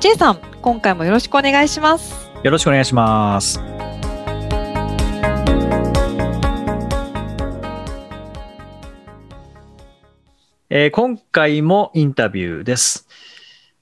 J さん、今回もよろしくお願いします。よろしくお願いしますえー今回もインタビューです。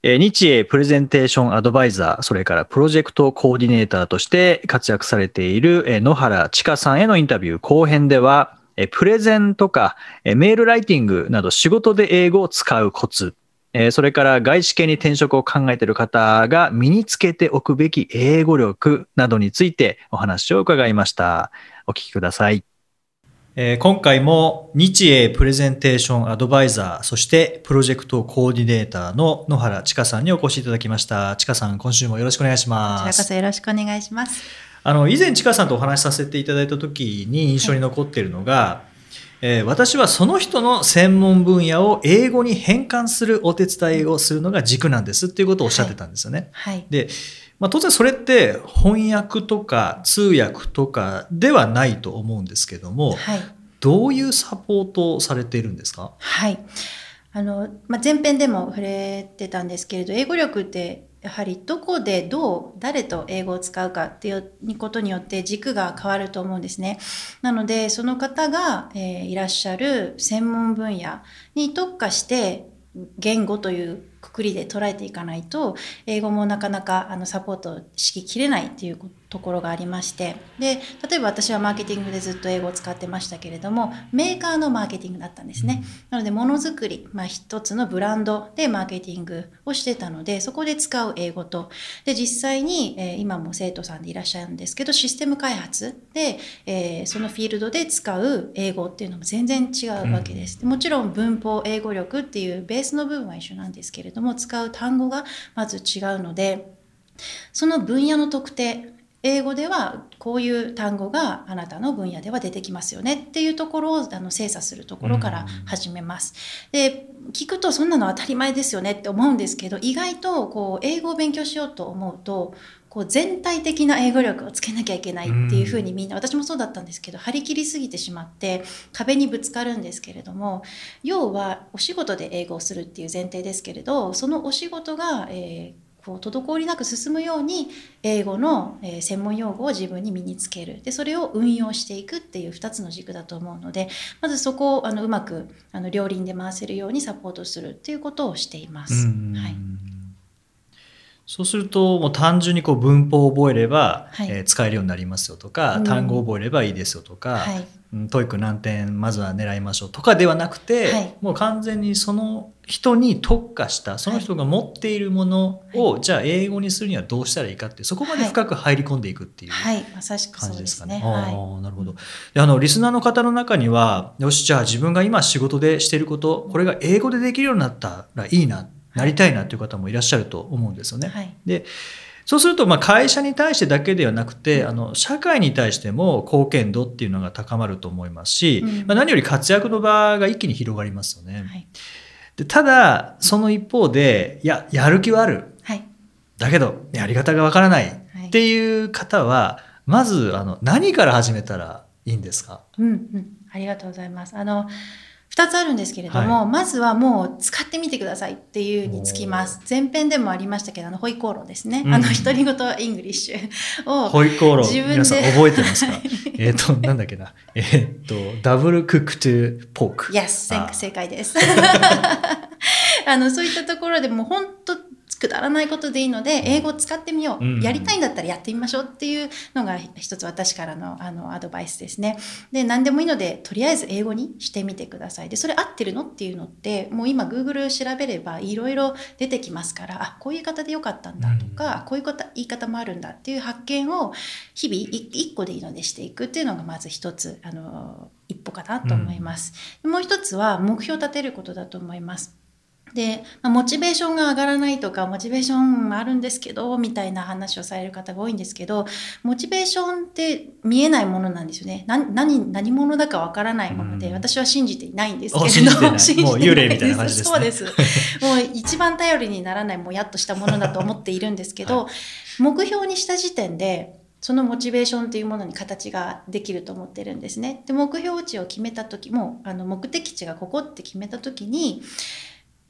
えー日英プレゼンテーションアドバイザー、それからプロジェクトコーディネーターとして活躍されているえー野原千佳さんへのインタビュー後編では、えープレゼンとかえーメールライティングなど仕事で英語を使うコツ、えーそれから外資系に転職を考えている方が身につけておくべき英語力などについてお話を伺いました。お聞きください。えー今回も日英プレゼンテーションアドバイザー、そしてプロジェクトコーディネーターの野原千佳さんにお越しいただきました。千佳さん、今週もよろしくお願いしこちます。らこそよろしくお願いします。あの、以前千佳さんとお話しさせていただいた時に印象に残っているのが、えー私はその人の専門分野を英語に変換するお手伝いをするのが軸なんですっていうことをおっしゃってたんですよね。はい。で、まあ、当然それって翻訳とか通訳とかではないと思うんですけども、はい。どういうサポートをされているんですか？はい。あの、まあ、前編でも触れてたんですけれど、英語力ってやはりどこでどう誰と英語を使うかっていうことによって軸が変わると思うんですね。なのでその方が、えーいらっしゃる専門分野に特化して言語というくくりで捉えていかないと英語もなかなかあのサポートしきれないっていうところがありましてで例えば私はマーケティングでずっと英語を使ってましたけれどもメーカーのマーケティングだったんですね。なのでものづくり、まあ、一つのブランドでマーケティングをしてたのでそこで使う英語とで実際に、えー今も生徒さんでいらっしゃるんですけどシステム開発で、えーそのフィールドで使う英語っていうのも全然違うわけです。でもちろん文法英語力っていうベースの部分は一緒なんですけれども使う単語がまず違うのでその分野の特定英語ではこういう単語があなたの分野では出てきますよねっていうところをあの精査するところから始めます。で聞くとそんなの当たり前ですよねって思うんですけど意外とこう英語を勉強しようと思うとこう全体的な英語力をつけなきゃいけないっていうふうにみんな私もそうだったんですけど張り切りすぎてしまって壁にぶつかるんですけれども要はお仕事で英語をするっていう前提ですけれどそのお仕事が、えーこう滞りなく進むように英語の、えー専門用語を自分に身につける。でそれを運用していくっていう2つの軸だと思うのでまずそこをあのうまくあの両輪で回せるようにサポートするっていうことをしています。はいそうすると、もう単純にこう文法を覚えれば、はい。えー使えるようになりますよとか、うん。単語を覚えればいいですよとか、はい。うん、 TOEIC 何点まずは狙いましょうとかではなくて、はい。もう完全にその人に特化したその人が持っているものを、じゃあ英語にするにはどうしたらいいかってそこまで深く入り込んでいくっていう感じですかね。。なるほど。であのリスナーの方の中にはよしじゃあ自分が今仕事でしていることこれが英語でできるようになったらいいななりたいなという方もいらっしゃると思うんですよね。い。はい。でそうすると、まあ、会社に対してだけではなくて、あの、社会に対しても貢献度っていうのが高まると思いますし、うんまあ、何より活躍の場が一気に広がりますよね。はい。でただ、その一方で、いや、やる気はある。はい。だけど、やり方がわからないっていう方は、まず、あの、何から始めたらいいんですか？うんうん。ありがとうございます。あの、二つあるんですけれども、はまずはもう使ってみてくださいっていうにつきます。前編でもありましたけど、あの、ホイコーローですね。うんあの、独り言 English を、ホイコーロー、自分で皆さん覚えてますか？えっと、なんだっけな？えっと、 double cooked pork。Yes, 正解です。あの、そういったところでもう本当くだらないことでいいので、英語を使ってみよう。うんやりたいんだったらやってみましょうっていうのが一つ私からのあのアドバイスですね。で、何でもいいので、とりあえず英語にしてみてください。で、それ合ってるのっていうのって、もう今 Google 調べればいろいろ出てきますから、あ、こういう言い方でよかったんだとか、こういうこと言い方もあるんだっていう発見を日々い一個でいいのでしていくっていうのがまず一つ、あの、一歩かなと思います。もう一つは目標を立てることだと思います。で、まあ、モチベーションが上がらないとかモチベーションあるんですけどみたいな話をされる方が多いんですけどモチベーションって見えないものなんですよね。な何何者だかわからないもので、うん。私は信じていないんですけれど信じてない。幽霊みたいな感じですね。そうです。もう一番頼りにならないもやっとしたものだと思っているんですけど、目標にした時点でそのモチベーションというものに形ができると思ってるんですね。で目標値を決めた時もあの目的地がここって決めた時に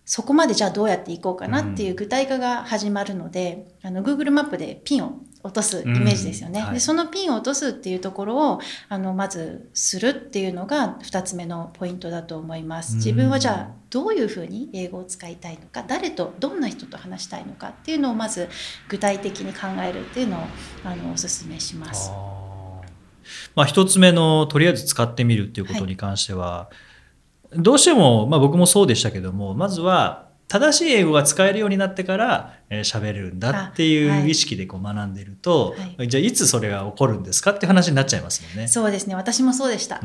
そこまでじゃあどうやっていこうかなっていう具体化が始まるので、あの Google マップでピンを落とすイメージですよね。うんはいでそのピンを落とすっていうところをあのまずするっていうのが2つ目のポイントだと思います。自分はじゃあどういうふうに英語を使いたいのか誰とどんな人と話したいのかっていうのをまず具体的に考えるっていうのをあのお勧めします。あーまあ、一つ目のとりあえず使ってみるっていうことに関しては、どうしても、まあ、僕もそうでしたけどもまずは正しい英語が使えるようになってから喋、えー喋れるんだっていう意識でこう学んでると、はじゃあいつそれが起こるんですかって話になっちゃいますもんね。そうですね。私もそうでした。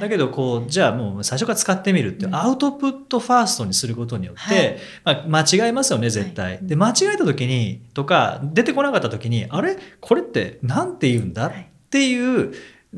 だけどこうじゃあもう最初から使ってみるっていううん。アウトプットファーストにすることによって、まあ、間違えますよね絶対。はいで間違えた時にとか出てこなかった時にあれ？これって何て言うんだ？っはい。ていう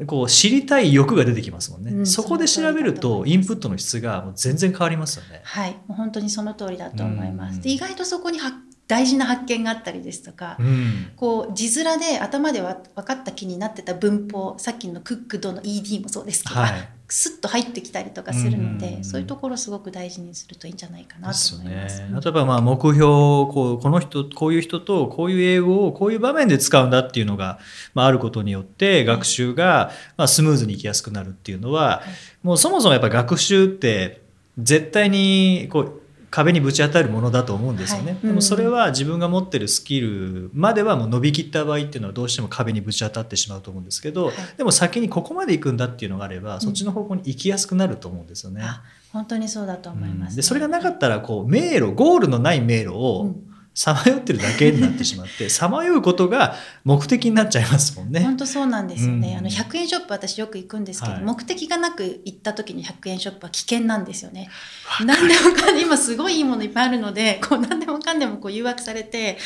こう知りたい欲が出てきますもんね。うんそこで調べるとインプットの質がもう全然変わりますよね。はい、もう本当にその通りだと思います。うんで意外とそこには大事な発見があったりですとか、うんこう字面で頭では分かった気になってた文法さっきのクックドの ED もそうですけど、はいスッと入ってきたりとかするので、うんそういうところをすごく大事にするといいんじゃないかなと思います。ね。例えばまあ目標こうこの人こういう人とこういう英語をこういう場面で使うんだっていうのが、まあ、あることによって学習が、まあ、スムーズにいきやすくなるっていうのは、もうそもそもやっぱ学習って絶対にこう壁にぶち当たるものだと思うんですよね、はい。でもそれは自分が持ってるスキルまではもう伸びきった場合っていうのはどうしても壁にぶち当たってしまうと思うんですけど、はい。でも先にここまで行くんだっていうのがあれば、そっちの方向に行きやすくなると思うんですよね。あ本当にそうだと思います、うん。でそれがなかったらこう迷路ゴールのない迷路うをんさまよってるだけになってしまって さまようことが目的になっちゃいますもんね。本当そうなんですよね、うん。あの100円ショップ私よく行くんですけど、はい。目的がなく行った時に100円ショップは危険なんですよね。何でもかんで今すごいいいものいっぱいあるのでこう何でもかんでもこう誘惑されて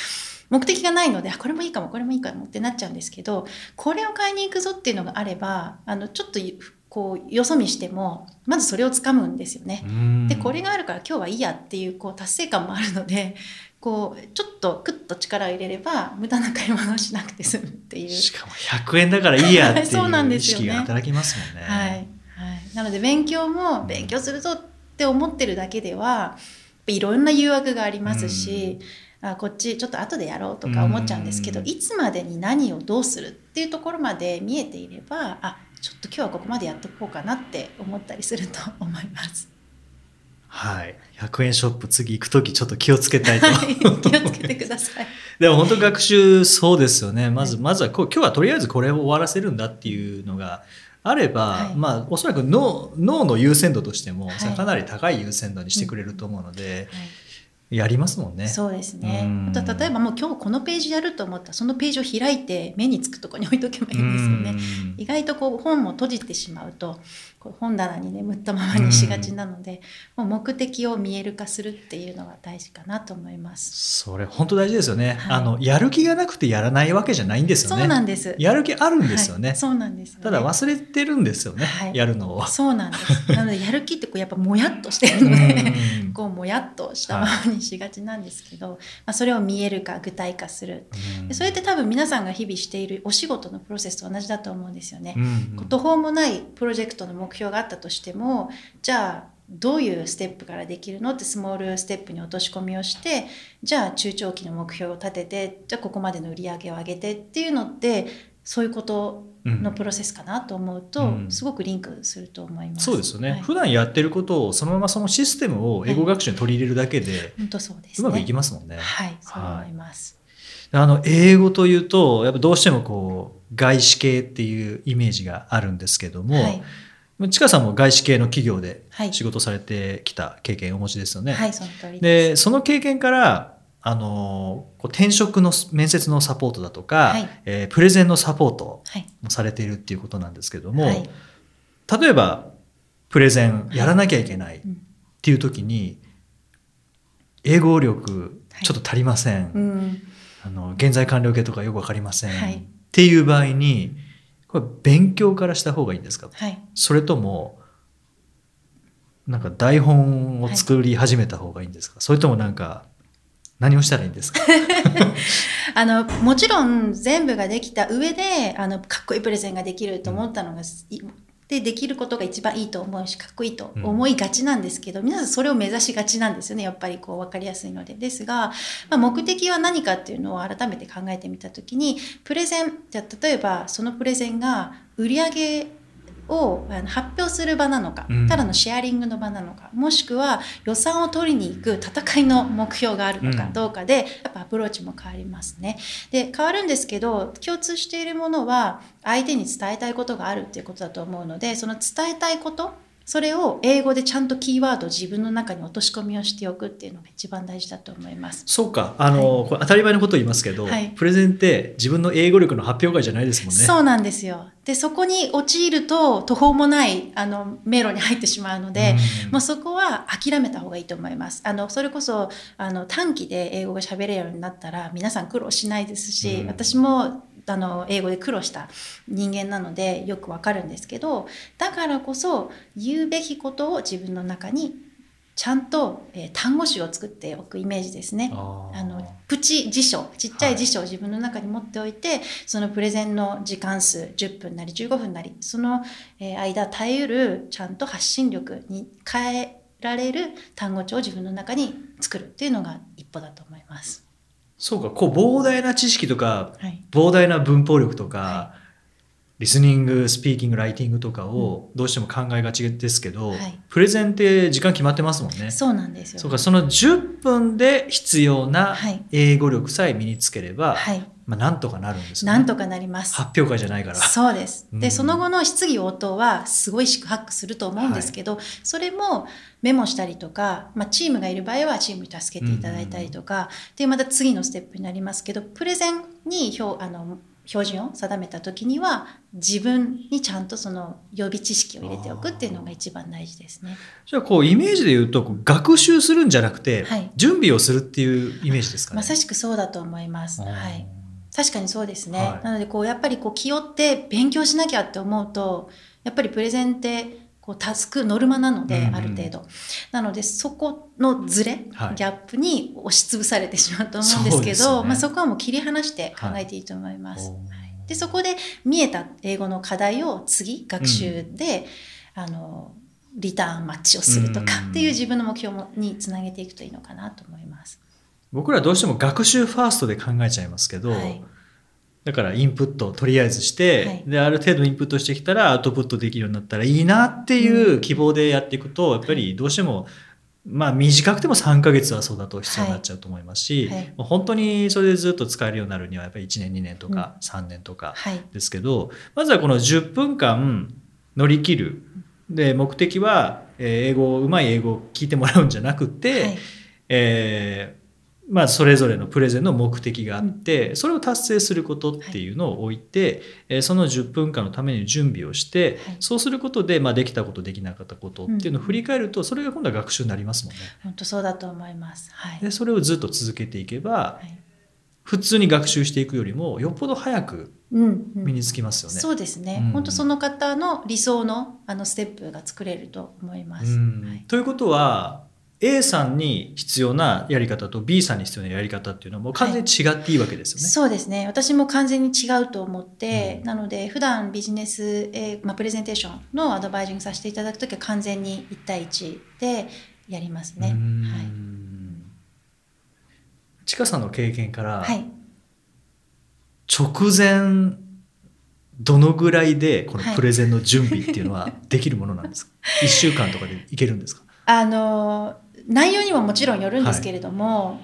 目的がないのであこれもいいかもこれもいいかもってなっちゃうんですけどこれを買いに行くぞっていうのがあればあのちょっとこうよそ見してもまずそれをつかむんですよね。うん。でこれがあるから今日はいいやっていうこう達成感もあるのでこうちょっとクッと力を入れれば無駄な買い物をしなくて済むっていう。しかも100円だからいいやって そうなんいう意識が働きますもんね。はいはい、なので勉強も勉強するぞって思ってるだけではいろんな誘惑がありますし、あこっちちょっと後でやろうとか思っちゃうんですけど、うんいつまでに何をどうするっていうところまで見えていればあちょっと今日はここまでやっとこうかなって思ったりすると思います。はい、100円ショップ次行く時ちょっと気をつけたいと。はい気をつけてください。でも本当学習そうですよね。まず、はいまずはこう今日はとりあえずこれを終わらせるんだっていうのがあれば、はいまあおそらく脳脳の優先度としても、はいかなり高い優先度にしてくれると思うので、はいやりますもんね。そうですねうん。あと例えばもう今日このページやると思ったらそのページを開いて目につくところに置いとけばいいんですよね。うん意外とこう本も閉じてしまうとこう本棚に眠ったままにしがちなので、もう目的を見える化するっていうのが大事かなと思います。それ本当大事ですよね、はいあの。やる気がなくてやらないわけじゃないんですよね。そうなんです。やる気あるんですよね。はいそうなんですよね、ただ忘れてるんですよね、はいやるのを。そうなんです。なのでやる気ってこうやっぱもやっとしてるので、うんこうもやっとしたままにしがちなんですけど、まあ、それを見える化具体化する。でそれって多分皆さんが日々しているお仕事のプロセスと同じだと思うんですよね。うん途方もないプロジェクトの目標があったとしてもじゃあどういうステップからできるの？ってスモールステップに落とし込みをしてじゃあ中長期の目標を立ててじゃあここまでの売り上げを上げてっていうのってそういうことのプロセスかなと思うと、うんすごくリンクすると思います。そうですよね、はい普段やってることをそのままそのシステムを英語学習に取り入れるだけで本当そうですね。うまくいきますもんね。はい、そう思います。あの英語というとやっぱどうしてもこう外資系っていうイメージがあるんですけども、はい、ちかさんも外資系の企業ではい仕事されてきた経験をお持ちですよね。はい、その通り。でその経験からあのこう転職の面接のサポートだとか、はい。えープレゼンのサポートはい、もされているっていうことなんですけども、はい、例えばプレゼンやらなきゃいけないっうん。ていう時に英語力はい。ちょっと足りません、うん。あの現在完了形とかよくわかりません、はい。っていう場合にこれ勉強からした方がいいんですか？はい。それともなんか台本を作り始めた方がいいんですか、それともなんか何をしたらいいんですか？あのもちろん全部ができた上であのかっこいいプレゼンができると思ったのが、いでできることが一番いいと思うしかっこいいと思いがちなんですけど、皆さんそれを目指しがちなんですよねやっぱりこう分かりやすいので。ですが、まあ、目的は何かっていうのを改めて考えてみた時にプレゼンじゃあ例えばそのプレゼンが売り上げを発表する場なのか、うんただのシェアリングの場なのかもしくは予算を取りに行く戦いの目標があるのかうんどうかで、やっぱアプローチも変わりますね。で変わるんですけど共通しているものは相手に伝えたいことがあるっていうことだと思うのでその伝えたいことそれを英語でちゃんとキーワードを自分の中に落とし込みをしておくっていうのが一番大事だと思います。そうかあの、これ当たり前のことを言いますけど、はいプレゼンって自分の英語力の発表会じゃないですもんねそうなんですよ。でそこに陥ると途方もないあの迷路に入ってしまうので、うんもうそこは諦めた方がいいと思います。あのそれこそあの短期で英語が喋れるようになったら皆さん苦労しないですし、うん私もあの英語で苦労した人間なのでよくわかるんですけどだからこそ言うべきことを自分の中にちゃんと、えー単語集を作っておくイメージですね。あのプチ辞書ちっちゃい辞書を自分の中に持っておいて、そのプレゼンの時間数10分なり15分なりその、えー間耐えうるちゃんと発信力に変えられる単語帳を自分の中に作るっていうのが一歩だと思います。そうかこう膨大な知識とかはい、膨大な文法力とか、はリスニングスピーキングライティングとかをどうしても考えがちですけど、はい。プレゼンって時間決まってますもんね。そうなんですよ。そうかその10分で必要なはい。英語力さえ身につければ、はい、まあ、なんとかなるんですよね。なんとかなります。発表会じゃないから。そうです。で、うんその後の質疑応答はすごい四苦八苦すると思うんですけど、それもメモしたりとか、まあ、チームがいる場合はチームに助けていただいたりとか、でまた次のステップになりますけどプレゼンに標あの標準を定めた時には自分にちゃんとその予備知識を入れておくっていうのが一番大事ですね。じゃあこうイメージで言うと学習するんじゃなくて、はい準備をするっていうイメージですかね。まさしくそうだと思います。はい。確かにそうですね。はい。なのでこうやっぱりこう気負って勉強しなきゃって思うとやっぱりプレゼンってこうタスクノルマなので、うんうんある程度。なのでそこのズレ、はい。ギャップに押しつぶされてしまうと思うんですけどそね。まあ、そこはもう切り離して考えていいと思います。はい。でそこで見えた英語の課題を次学習で、あのリターンマッチをするとかうんっていう自分の目標もにつなげていくといいのかなと思います。僕らどうしても学習ファーストで考えちゃいますけど、はい。だからインプットをとりあえずして、はい。である程度インプットしてきたらアウトプットできるようになったらいいなっていう希望でやっていくと、やっぱりどうしても、まあ短くても3ヶ月はそうだと必要になっちゃうと思いますし、はい。もう本当にそれでずっと使えるようになるにはやっぱり1年2年とか3年とかはいですけど、まずはこの10分間乗り切る。で目的は、えー英語うまい英語を聞いてもらうんじゃなくて、はい。えーまあ、それぞれのプレゼンの目的があって、それを達成することっていうのを置いて、えーその10分間のために準備をして、はいそうすることで、まあ、できたことできなかったことっていうのを振り返ると、それが今度は学習になりますもんね。本当そうだと思います。はい。でそれをずっと続けていけばはい普通に学習していくよりもよっぽど早くうんうん身につきますよね。そうですね、うん本当その方の理想のあのステップが作れると思います。うんはいということは A さんに必要なやり方と B さんに必要なやり方っていうのはもう完全に違っていいわけですよね。そうですね。私も完全に違うと思って、うん。なので普段ビジネス、えーまあ、プレゼンテーションのアドバイジングさせていただくときは完全に1対1でやりますね。うん。はい。ちかさんの経験から、はい、直前どのぐらいでこのはい。プレゼンの準備っていうのはできるものなんですか、一1週間とかでいけるんですか？あの内容にももちろんよるんですけれども、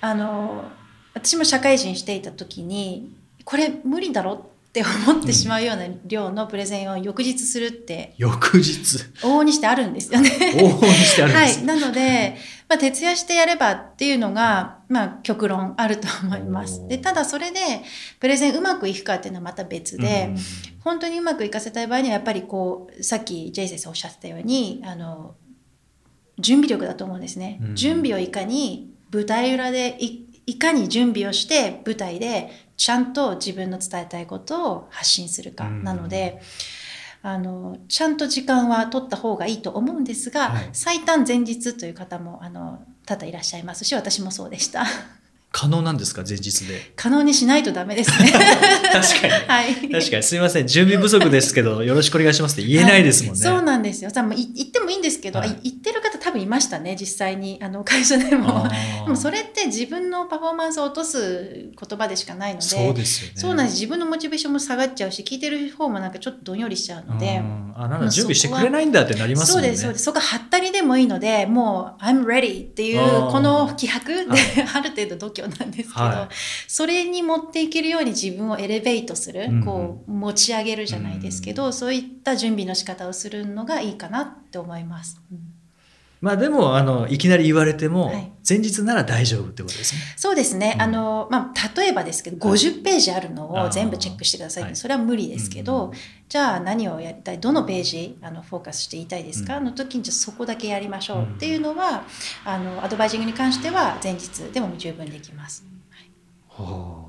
あの私も社会人していた時にこれ無理だろって思ってしまうような量のプレゼンを翌日するって翌日？往々にしてあるんですよね。往々にしてあるんです、はい、なので、まあ、徹夜してやればっていうのが、まあ、極論あると思います。でただそれでプレゼンうまくいくかっていうのはまた別で、うん。本当にうまくいかせたい場合にはやっぱりこうさっきジェイ先生おっしゃってたようにあの準備力だと思うんですね、うん。準備をいかに舞台裏でいいかに準備をして舞台でちゃんと自分の伝えたいことを発信するかうん。なので、あのちゃんと時間は取った方がいいと思うんですが、はい。最短前日という方もあの多々いらっしゃいますし私もそうでした可能なんですか？前日で。可能にしないとダメですね 確かに。はい確かにすみません準備不足ですけどよろしくお願いしますって言えないですもんね。はいそうなんですよ。さも言ってもいいんですけど、はいい言ってる方多分いましたね、実際に、あの会社でも。あ でーもそれって自分のパフォーマンスを落とす言葉でしかないので、そうですよね。そうなんです。自分のモチベーションも下がっちゃうし、聞いてる方もなんかちょっとどんよりしちゃうので。うんあなんか準備してくれないんだってなりますもね。そうんです、そうです。そこははったりでもいいので、もう、I'm ready っていうこの気迫で、はいある程度度胸なんですけど、はそれに持っていけるように自分をエレベートする、うんこう、持ち上げるじゃないですけど、そういった準備の仕方をするのがいいかなって思います。うんまあでもあのいきなり言われても、はい。前日なら大丈夫ってことですね。そうですね。うん。あの、まあ、例えばですけど、はい。50ページあるのを全部チェックしてくださいって、はい。それは無理ですけど、うんじゃあ何をやりたい、どのページあのフォーカスして言いたいですか、うん。の時にじゃあそこだけやりましょううんっていうのは、あのアドバイジングに関しては前日でも十分できます。はあ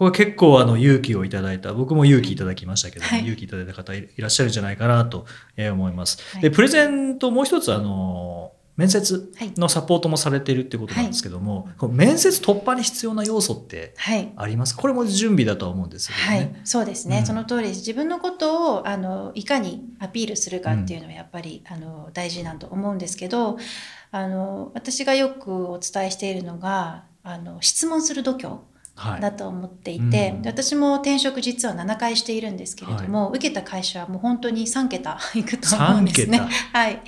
これ結構あの勇気をいただいた僕も勇気いただきましたけど、はい。勇気いただいた方いいらっしゃるんじゃないかなとえー思います。はい。でプレゼントもう一つあの面接はい。のサポートもされているってことなんですけども、この面接突破に必要な要素ってはい。ありますこれも準備だとは思うんですけどはい。ね。、そうですね、うん。その通りです。自分のことをあのいかにアピールするかっていうのはやっぱり、あの大事だと思うんですけどあの私がよくお伝えしているのがあの質問する度胸。はいだと思っていて、うん。で私も転職実は7回しているんですけれども、受けた会社はもう本当に3桁いくと思うんですね。3 はい、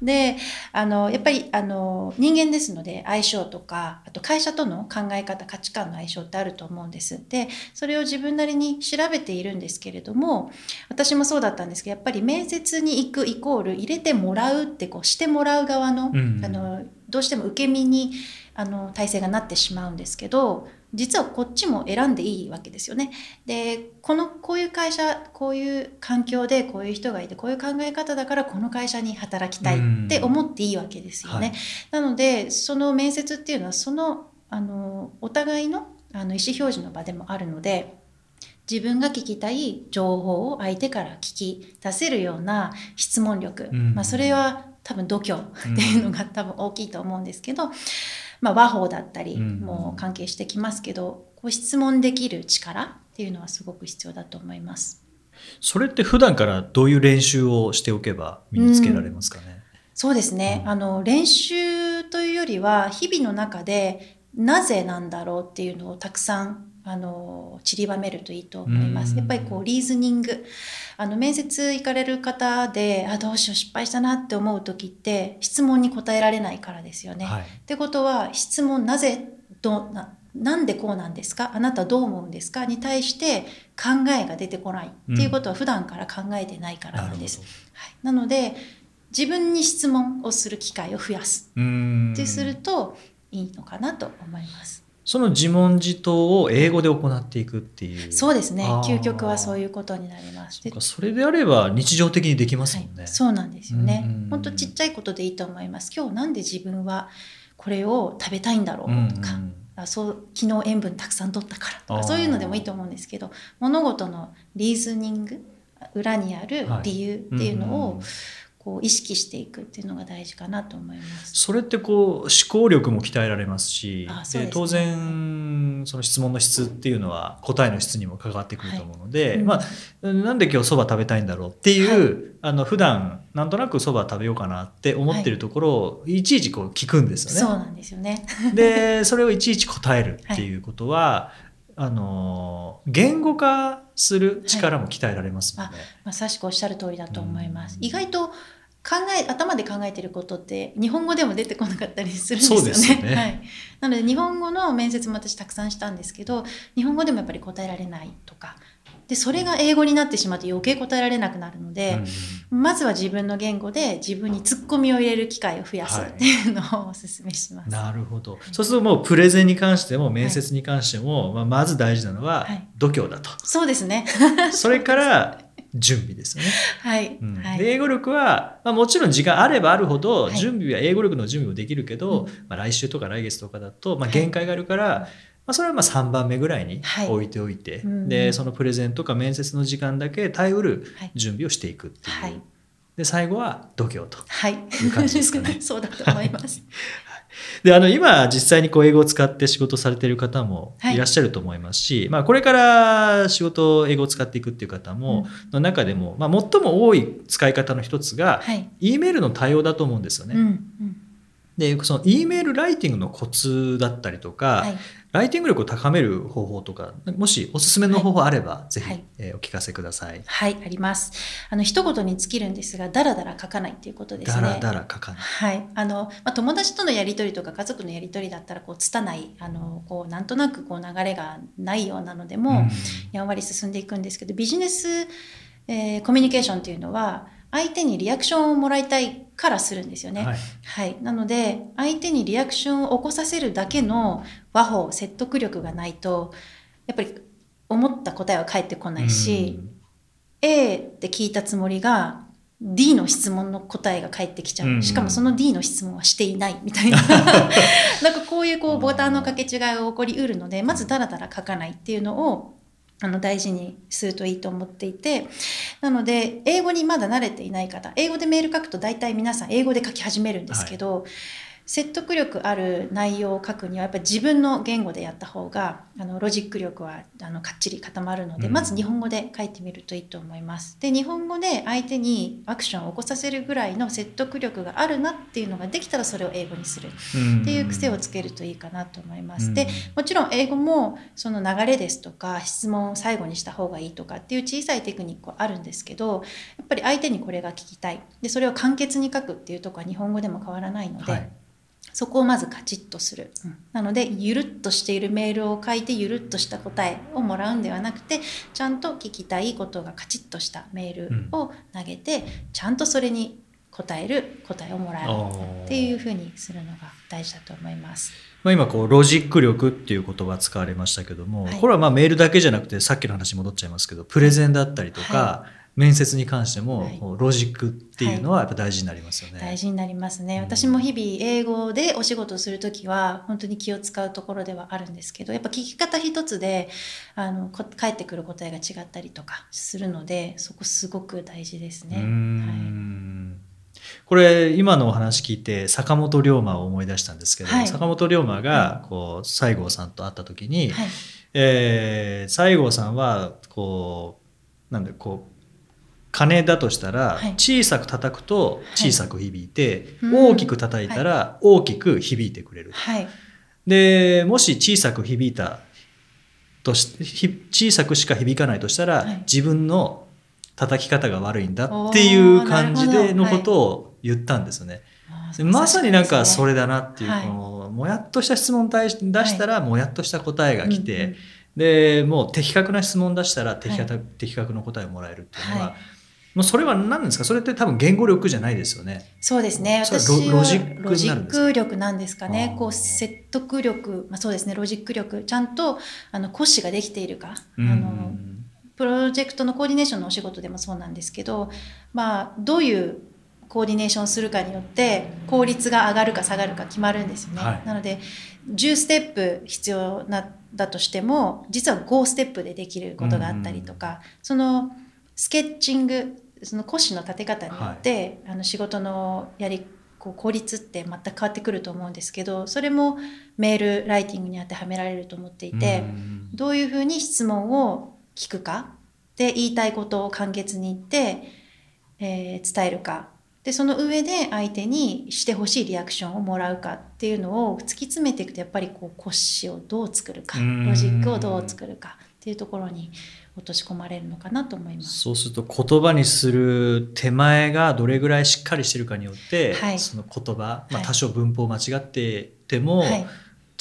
であのやっぱりあの人間ですので相性とかあと会社との考え方価値観の相性ってあると思うんです。でそれを自分なりに調べているんですけれども私もそうだったんですけどやっぱり面接に行くイコール入れてもらうってこうしてもらう側の,、うん。あのどうしても受け身にあの体制がなってしまうんですけど実はこっちも選んでいいわけですよね。でこのこういう会社こういう環境でこういう人がいてこういう考え方だからこの会社に働きたいって思っていいわけですよね。はいなのでその面接っていうのはそのあのお互いのあの意思表示の場でもあるので自分が聞きたい情報を相手から聞き出せるような質問力、うんまあ、それは多分度胸っていうのが多分大きいと思うんですけど、まあ、和法だったりうんも関係してきますけど、こう質問できる力っていうのはすごく必要だと思います。それって普段からどういう練習をしておけば身につけられますかね？そうですね、うんあの練習というよりは日々の中でなぜなんだろうっていうのをたくさんあの散りばめるといいと思います。うんやっぱりこうリーズニングあの面接行かれる方であどうしよう失敗したなって思う時って質問に答えられないからですよね。はい。ってことは質問なぜどななんでこうなんですか？あなたどう思うんですか？に対して考えが出てこないっていうことは普段から考えてないからなんです。。はい、なので自分に質問をする機会を増やすってするといいのかなと思います。その自問自答を英語で行っていくっていう。そうですね究極はそういうことになります。でそうかそれであれば日常的にできますもんね。はい、そうなんですよねうん。本当ちっちゃいことでいいと思います。今日なんで自分はこれを食べたいんだろうんうとか、あそう昨日塩分たくさん取ったからとかそういうのでもいいと思うんですけど物事のリーズニング裏にある理由っていうのをんこう意識していくっていうのが大事かなと思います。それってこう思考力も鍛えられますしあそうですね当然その質問の質っていうのは答えの質にも関わってくると思うので、はいうんまあ、なんで今日そば食べたいんだろうっていう、はあの普段なんとなくそば食べようかなって思ってるところをいちいちこう聞くんですよね。そうなんですよね。でそれをいちいち答えるっていうことは、あの言語化する力も鍛えられますもんね。まさしくおっしゃる通りだと思います。うん意外と考え頭で考えてることって日本語でも出てこなかったりするんですよね。そうですよねはい、なので日本語の面接も私たくさんしたんですけど日本語でもやっぱり答えられないとかでそれが英語になってしまって余計答えられなくなるので、まずは自分の言語で自分にツッコミを入れる機会を増やすはいっていうのをお勧めします。なるほど。そうするともうプレゼンに関しても面接に関しても、まあ、まず大事なのははい度胸だと。そうですね。それから準備ですよね。はい。うん英語力は、まあ、もちろん時間あればあるほどはい準備は英語力の準備もできるけど、うんまあ、来週とか来月とかだと、まあ、はい限界があるから、まあ、それはまあ3番目ぐらいにはい置いておいて、うんでそのプレゼンとか面接の時間だけ耐えうるはい準備をしていくっていう、はいで最後は度胸と。はい。いう感じですかね そうだと思います。であの今実際にこう英語を使って仕事されている方もはいいらっしゃると思いますし、まあ、これから仕事を英語を使っていくっていう方も、の中でも、まあ、最も多い使い方の一つが、はい。E メールの対応だと思うんですよね。うん。うん。でその E メールライティングのコツだったりとか、はい。ライティング力を高める方法とかもしおすすめの方法あれば、ぜひ、はいえーお聞かせください。はい、あります。あの、一言に尽きるんですが、だらだら書かないっていうことですね。だらだら書かない。はい、あの、まあ、友達とのやり取りとか家族のやり取りだったらこう拙いあのこうなんとなくこう流れがないようなのでも、うんやんわり進んでいくんですけどビジネス、えーコミュニケーションっていうのは相手にリアクションをもらいたいからするんですよね。はい。はい、なので相手にリアクションを起こさせるだけの和法説得力がないとやっぱり思った答えは返ってこないし、A って聞いたつもりが D の質問の答えが返ってきちゃう、うん。しかもその D の質問はしていないみたいな。なんかこういうこうボタンの掛け違いが起こりうるのでまずダラダラ書かないっていうのをあの大事にするといいと思っていてなので英語にまだ慣れていない方英語でメール書くと大体皆さん英語で書き始めるんですけど、説得力ある内容を書くにはやっぱり自分の言語でやった方があのロジック力はあのかっちり固まるので、うん。まず日本語で書いてみるといいと思います。で日本語で相手にアクションを起こさせるぐらいの説得力があるなっていうのができたらそれを英語にする。っていう癖をつけるといいかなと思います。でもちろん英語もその流れですとか質問を最後にした方がいいとかっていう小さいテクニックはあるんですけどやっぱり相手にこれが聞きたい。でそれを簡潔に書くっていうところは日本語でも変わらないので、はいそこをまずカチッとする、なのでゆるっとしているメールを書いてゆるっとした答えをもらうんではなくてちゃんと聞きたいことがカチッとしたメールを投げて、ちゃんとそれに答える答えをもらうっていうふうにするのが大事だと思います。まあ、今こうロジック力っていう言葉使われましたけども、はい。これはまあメールだけじゃなくてさっきの話に戻っちゃいますけどプレゼンだったりとか、は面接に関しても、ロジックっていうのはやっぱ大事になりますよね。大事になりますね、うん。私も日々英語でお仕事をする時は本当に気を使うところではあるんですけどやっぱ聞き方一つであのこ返ってくる答えが違ったりとかするのでそこすごく大事ですね。これ今のお話聞いて坂本龍馬を思い出したんですけど、はい。坂本龍馬がこう西郷さんと会った時に、はい。えー西郷さんはこうなんでこう鐘だとしたらはい。小さく叩くと小さく響いて、うん。大きく叩いたら大きく響いてくれる。はい。でもし小さく響いたとしひ小さくしか響かないとしたら、はい。自分の叩き方が悪いんだっていう感じでのことを言ったんですよね。まさになんかそれれだなっていう、はい。このもやっとした質問出し出したらもやっとした答えが来て、でもう的確な質問出したら的確,、的確な答えをもらえるっていうのは、はいもうそれは何ですか？それって多分言語力じゃないですよね。そうですね。私はロロジック力なんですか。ねこう説得力、まあそうですね。ロジック力、ちゃんとあの骨子ができているか。あうのんプロジェクトのコーディネーションのお仕事でもそうなんですけど、まあどういうコーディネーションするかによって効率が上がるか下がるか決まるんですよね。はいなので10ステップ必要なだとしても実は5ステップでできることがあったりとか、そのスケッチングその腰の立て方によって、あの仕事のやりこう効率って全く変わってくると思うんですけどそれもメールライティングに当てはめられると思っていて。うん。どういうふうに質問を聞くかで言いたいことを簡潔に言って、えー伝えるか。でその上で相手にしてほしいリアクションをもらうかっていうのを突き詰めていくとやっぱりこう骨子をどう作るかうん。ロジックをどう作るかっていうところに落とし込まれるのかなと思います。そうすると言葉にする手前がどれぐらいしっかりしてるかによって、はいその言葉、まあ、はい多少文法間違ってても、はい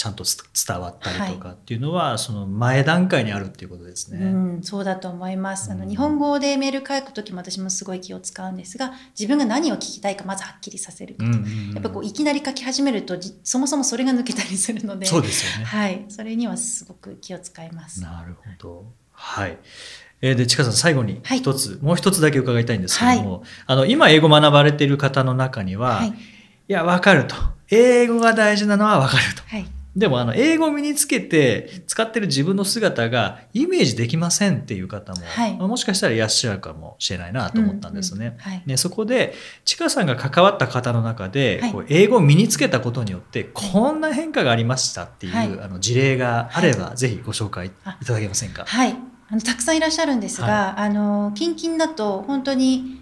ちゃんとつ伝わったりとかっていうのは、その前段階にあるっていうことですね。うん、そうだと思います。あうんの日本語でメール書くときも私もすごい気を使うんですが自分が何を聞きたいかまずはっきりさせること。うんうんうんやっぱこういきなり書き始めるとじそもそもそれが抜けたりするのでそうですよね。はい、それにはすごく気を使います。なるほど。はい。えー、で、ちかさん、最後にはい一つ、もう一つだけ伺いたいんですけども、あの、今、英語学ばれている方の中には、、はいい。や、わかると。英語が大事なのはわかると。はい。でも、あの、英語を身につけて使ってる自分の姿がイメージできませんっていう方も、はいまあもしかしたらいらっしゃるかもしれないなと思ったんですね。うんうんはい。ね、そこで、ちかさんが関わった方の中で、はいこう英語を身につけたことによって、こんな変化がありましたっていう、はいあの事例があれば、ぜひご紹介いただけませんか？はい。あのたくさんいらっしゃるんですが、あの近々だと本当に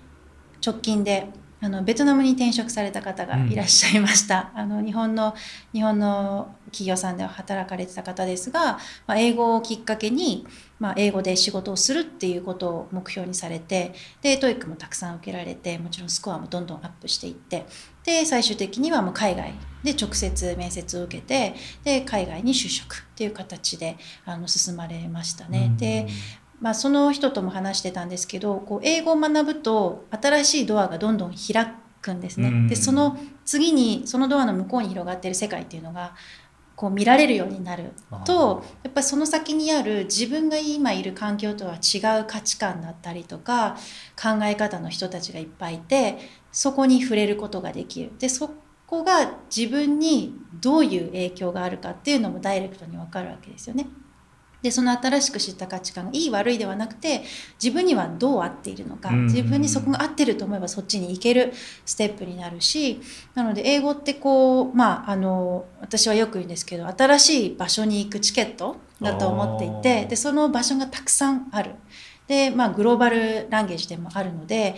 直近であのベトナムに転職された方がいらっしゃいました。あの日本の日本の企業さんでは働かれてた方ですが、まあ、英語をきっかけに、まあ、英語で仕事をするっていうことを目標にされてで TOEIC もたくさん受けられてもちろんスコアもどんどんアップしていってで最終的にはもう海外で直接面接を受けてで海外に就職っていう形であの進まれましたね。でまあ、その人とも話してたんですけどこう英語を学ぶと新しいドアがどんどん開くんですね。うんでその次にそのドアの向こうに広がっている世界っていうのがこう見られるようになるとやっぱりその先にある自分が今いる環境とは違う価値観だったりとか考え方の人たちがいっぱいいてそこに触れることができる。でそこが自分にどういう影響があるかっていうのもダイレクトに分かるわけですよね。でその新しく知った価値観がいい悪いではなくて自分にはどう合っているのか。うん。自分にそこが合ってると思えばそっちに行けるステップになるしなので英語ってこうまああの私はよく言うんですけど新しい場所に行くチケットだと思っていてでその場所がたくさんある。でまあグローバルランゲージでもあるので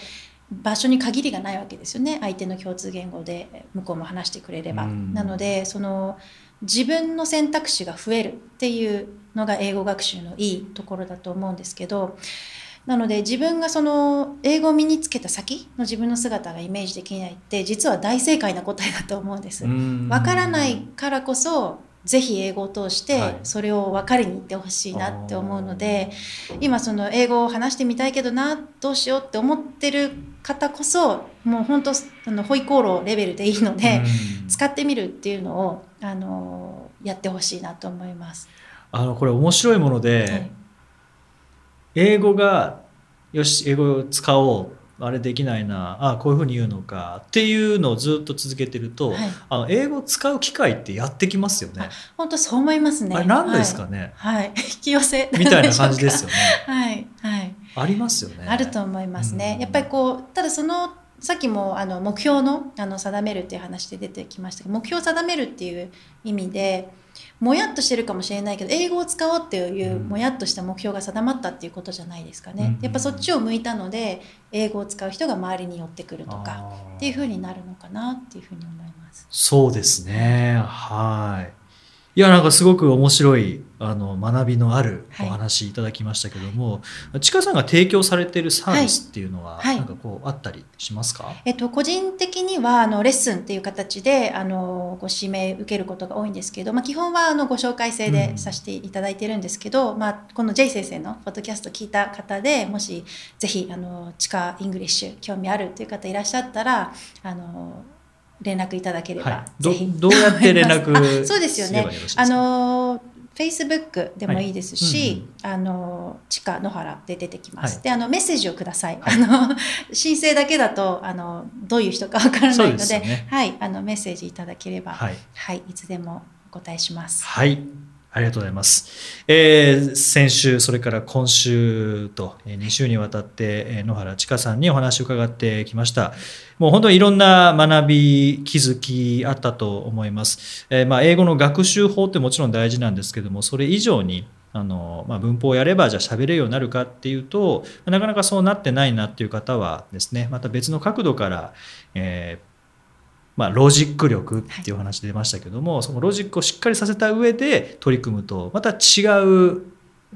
場所に限りがないわけですよね相手の共通言語で向こうも話してくれれば。うんなのでその自分の選択肢が増えるっていうのが英語学習のいいところだと思うんですけどなので自分がその英語を身につけた先の自分の姿がイメージできないって実は大正解な答えだと思うんです。わからないからこそぜひ英語を通しはい。てそれを分かりに行ってほしいなって思うので、今その英語を話してみたいけどなどうしようって思ってる方こそもう本当あのホイコーローレベルでいいので、使ってみるっていうのをあのやってほしいなと思います。あのこれ面白いもので、はい。英語がよし英語を使おうあれできないなあこういうふうに言うのかっていうのをずっと続けてると、はいあの英語を使う機会ってやってきますよね。本当そう思いますね。あれ何ですかね、はい、はい、引き寄せみたいな感じですよね。はいはい。ありますよね。あると思いますね。うんやっぱりこうただそのさっきもあの目標のあの定めるっていう話で出てきましたけど目標を定めるっていう意味でもやっとしてるかもしれないけど英語を使おうっていううんもやっとした目標が定まったっていうことじゃないですかね。うんやっぱそっちを向いたので英語を使う人が周りに寄ってくるとかっていうふうになるのかなっていうふうに思います。そうですね。はい。いや、なんかすごく面白い、あの、学びのあるおはい。話いただきましたけども、ちかさんが提供されているサービスっていうのは、はい。なんかこう、あったりしますか？えっと、個人的にはあのレッスンっていう形であのご指名受けることが多いんですけど、まあ、基本はあのご紹介制でさせていただいてるんですけど、まあ、この J 先生のポッドキャスト聞いた方でもしぜひあのちか English 興味あるという方いらっしゃったらあの連絡いただければ、はい。どぜひ。どうやって連絡 あそうですよね。ればよろしいですか？あの Facebook でもいいですし、はい。あの地下野原で出てきます、はい。であのメッセージをください、はい。あの 申請だけだとあのどういう人かわからないのでね。はい、あのメッセージいただければ、はい。はい。い、つでもお答えします。はい。ありがとうございます。えー先週、それから今週と、え2週にわたって、え野原千佳さんにお話を伺ってきました。もう本当にいろんな学び、気づきあったと思います。えーまあ、英語の学習法ってもちろん大事なんですけども、それ以上に、あのまあ、文法をやればじゃあ喋れるようになるかっていうとなかなかそうなってないなっていう方はですねまた別の角度から、えーまあ、ロジック力っていうお話出ましたけども、そのロジックをしっかりさせた上で取り組むとまた違う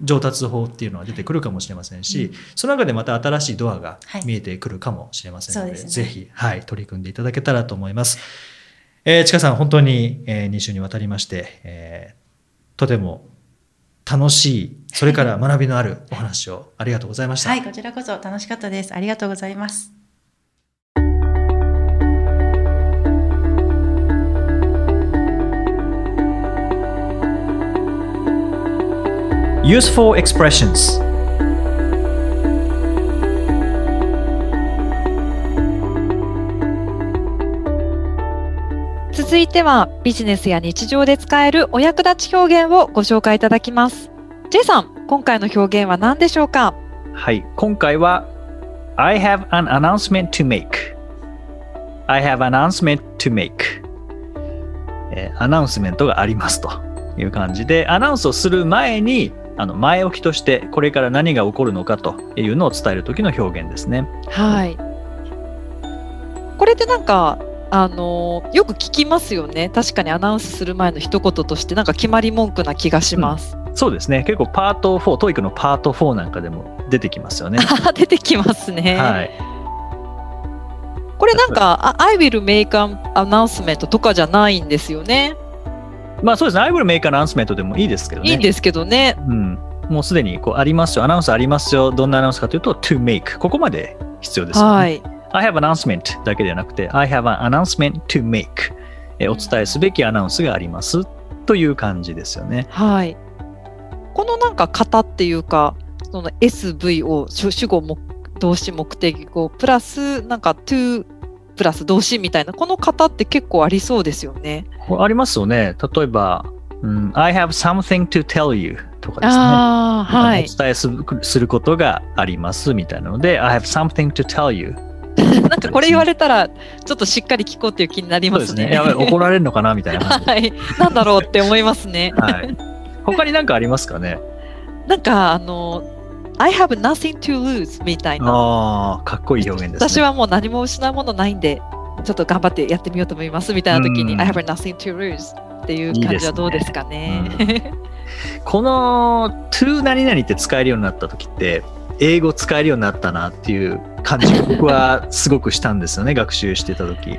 上達法っていうのは出てくるかもしれませんし、うんその中でまた新しいドアがはい見えてくるかもしれませんので,、そうですねぜひ、はい、取り組んでいただけたらと思います。えー、ちかさん本当に、えー、2週にわたりまして、えーとても楽しいそれから学びのあるお話をありがとうございました。はい、こちらこそ楽しかったです。ありがとうございます。Useful Expressions. 続いてはビジネスや日常で使えるお役立ち表現をご紹介いただきます。J さん今回の表現は何でしょうか？はい今回は I have an announcement to make. I have an announcement to make. えー、アナウンスメントがありますという感じでアナウンスをする前にあの前置きとしてこれから何が起こるのかというのを伝える時の表現ですね。はい。これってなんかあのよく聞きますよね。確かにアナウンスする前の一言としてなんか決まり文句な気がします。うん、そうですね。結構パート4、 TOEIC のパート4なんかでも出てきますよね。出てきますね。はい。これなんか、I will make an announcement とかじゃないんですよね。まあそうですね、I will make an announcement でもいいですけどね。いいんですけどね。うん。もうすでにこうありますよ、アナウンスありますよ。どんなアナウンスかというと、to make。ここまで必要ですよね。はい。I have announcement だけではなくて、I have an announcement to make。えお伝えすべきアナウンスがありますという感じですよね。はい。このなんか型っていうか、その SV を主語も動詞目的語プラスなんか to プラス動詞みたいなこの型って結構ありそうですよね。ありますよね。例えば、うん、I have something to tell you とかですね。はい、お伝えすすることがありますみたいなので、I have something to tell you なんかこれ言われたら、ちょっとしっかり聞こうっていう気になりますね。すねやばい、怒られるのかなみたいな。はい。なんだろうって思いますね。はい。他に何かありますかね？なんか、あの、I have nothing to lose みたいな。ああ、かっこいい表現です、ね、私はもう何も失うものないんで、ちょっと頑張ってやってみようと思いますみたいな時に、I have nothing to lose っていう感じはどうですかね。いいねうん、この to 何々って使えるようになった時って、英語使えるようになったなっていう感じが僕はすごくしたんですよね、学習してた時。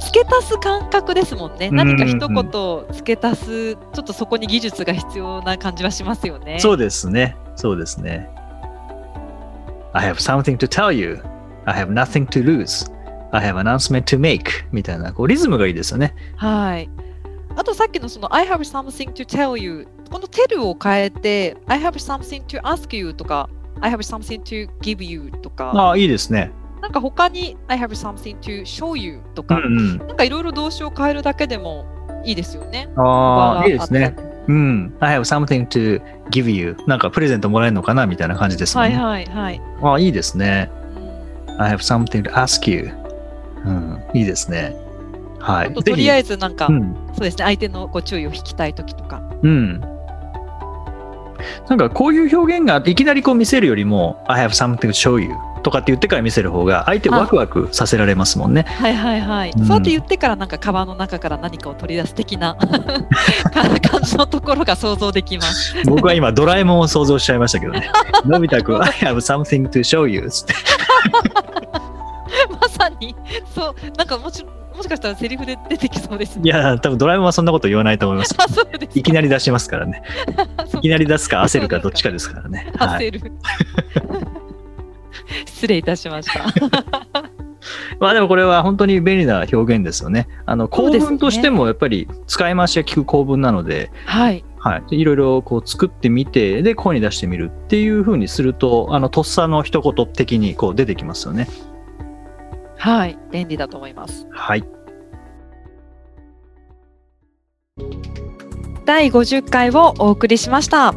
付け足す感覚ですもんね。何か一言付け足す、ちょっとそこに技術が必要な感じはしますよね。そうですね。そうですね。I have something to tell you. I have nothing to lose. I have announcement to make. みたいなこうリズムがいいですよね。はい。あとさっきのその I have something to tell you この tell を変えて I have something to ask you とか I have something to give you とか。ああ、いいですね。なんか他に I have something to show you とか、うんうん、なんかいろいろ動詞を変えるだけでもいいですよね。ああ、いいですね。うん。I have something to give you. なんかプレゼントもらえるのかなみたいな感じですね。はいはいはい。ああ、いいですね。I have something to ask you. うん、いいですね。はい。とりあえずなんか、うん、そうですね、相手のご注意を引きたいときとか。うん。なんかこういう表現がいきなりこう見せるよりも、I have something to show you とかって言ってから見せる方が相手ワクワクさせられますもんね。はいはいはい。うん、そうやって言ってからなんかカバンの中から何かを取り出す的な 感じのところが想像できます。僕は今ドラえもんを想像しちゃいましたけどね。のび太くん、I have something to show you つって。まさに、そう、なんかもしもしかしたらセリフで出てきそうです、ね、いや、多分ドラえもんはそんなこと言わないと思います。いきなり出しますからね。いきなり出すか焦るかどっちかですからね。焦る。はい 失礼いたしました。まあでもこれは本当に便利な表現ですよね。あの構文としてもやっぱり使い回しが効く構文なので、はい、はい、いろいろこう作ってみてで声に出してみるっていうふうにするとあのとっさの一言的にこう出てきますよね。はい、便利だと思います。はい。第50回をお送りしました。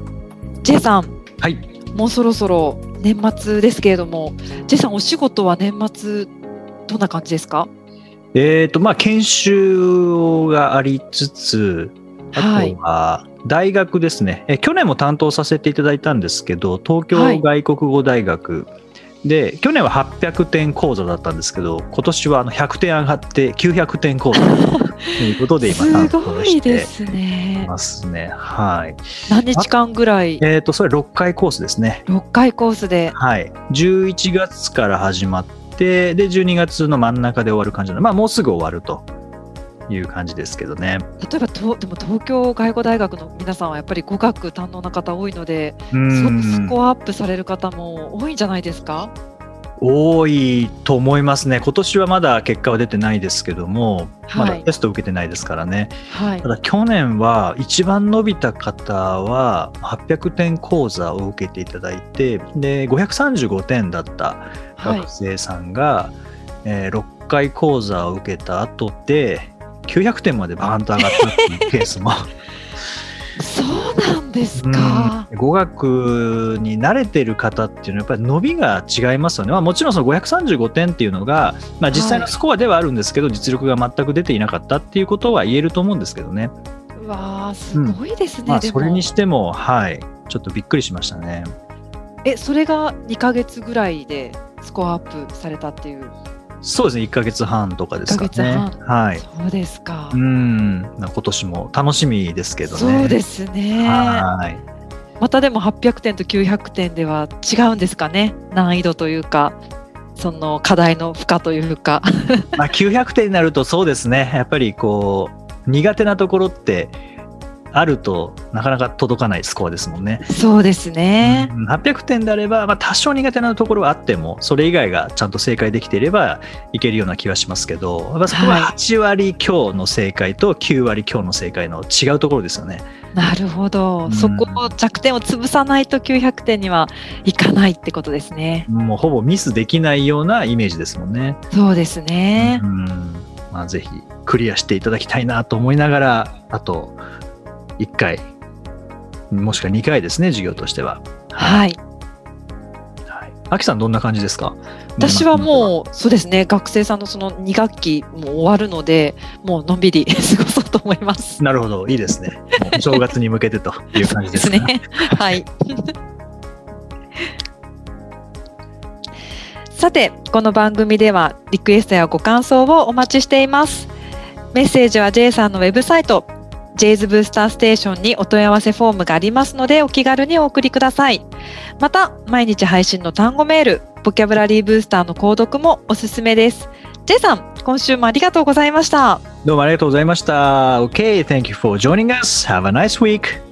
J さん。はい。もうそろそろ年末ですけれども、ジェさん、お仕事は年末、どんな感じですか？えーとまあ、研修がありつつ、あとは大学ですね、はい、え去年も担当させていただいたんですけど、東京外国語大学で、去年は800点講座だったんですけど、今年はあの100点上がって900点講座ということで 今担当してますね。はい。何日間ぐらい？えっ、ー、と、それ6回コースですね。6回コースで。はい。11月から始まって、で、12月の真ん中で終わる感じなので、まあもうすぐ終わると。いう感じですけどね。例えばとでも東京外語大学の皆さんはやっぱり語学堪能な方多いのでスコアアップされる方も多いんじゃないですか？多いと思いますね、今年はまだ結果は出てないですけども、はい、まだテスト受けてないですからね、はい、ただ去年は一番伸びた方は800点講座を受けていただいて、で535点だった学生さんが、はい、えー、6回講座を受けた後で、900点までバーンと上がったっていうケースもそうなんですか。うん語学に慣れてる方っていうのはやっぱり伸びが違いますよね、まあ、もちろんその535点っていうのが、まあ、実際のスコアではあるんですけど、実力が全く出ていなかったっていうことは言えると思うんですけどね、うわあ、すごいですね。まあ、でもそれにしても、はい、ちょっとびっくりしましたね。え、それが2ヶ月ぐらいでスコアアップされたっていう。そうですね、1ヶ月半とかですかね。1ヶ月はい。そうですか。うん、今年も楽しみですけどね。そうですね。はい。またでも800点と900点では違うんですかね。難易度というか、その課題の負荷というか。まあ、900点になるとそうですね、やっぱりこう、苦手なところってあるとなかなか届かないスコアですもんね。そうですね。うん800点であれば、まあ、多少苦手なところはあっても、それ以外がちゃんと正解できていればいけるような気はしますけど、やっぱそこははい8割強の正解と9割強の正解の違うところですよね。なるほど、うんそこを弱点を潰さないと900点にはいかないってことですね。もうほぼミスできないようなイメージですもんね。そうですね。うんまあ、ぜひクリアしていただきたいなと思いながら、あと1回、もしくは2回ですね、授業としては。はい。はい。アキさん、どんな感じですか？私はもう、そうですね、学生さんのその2学期も終わるので、もうのんびり 過ごそうと思います。なるほど、いいですね。正月に向けてという感じで です。ね。はい。さて、この番組ではリクエストやご感想をお待ちしています。メッセージは J さんのウェブサイト、j ズブースターステーションにお問い合わせフォームがありますのでお気軽にお送りください。また、毎日配信の単語メール、ボキャブラリーブースターの購読もおすすめです。J さん、今週もありがとうございました。どうもありがとうございました。OK, thank you for joining us. Have a nice week.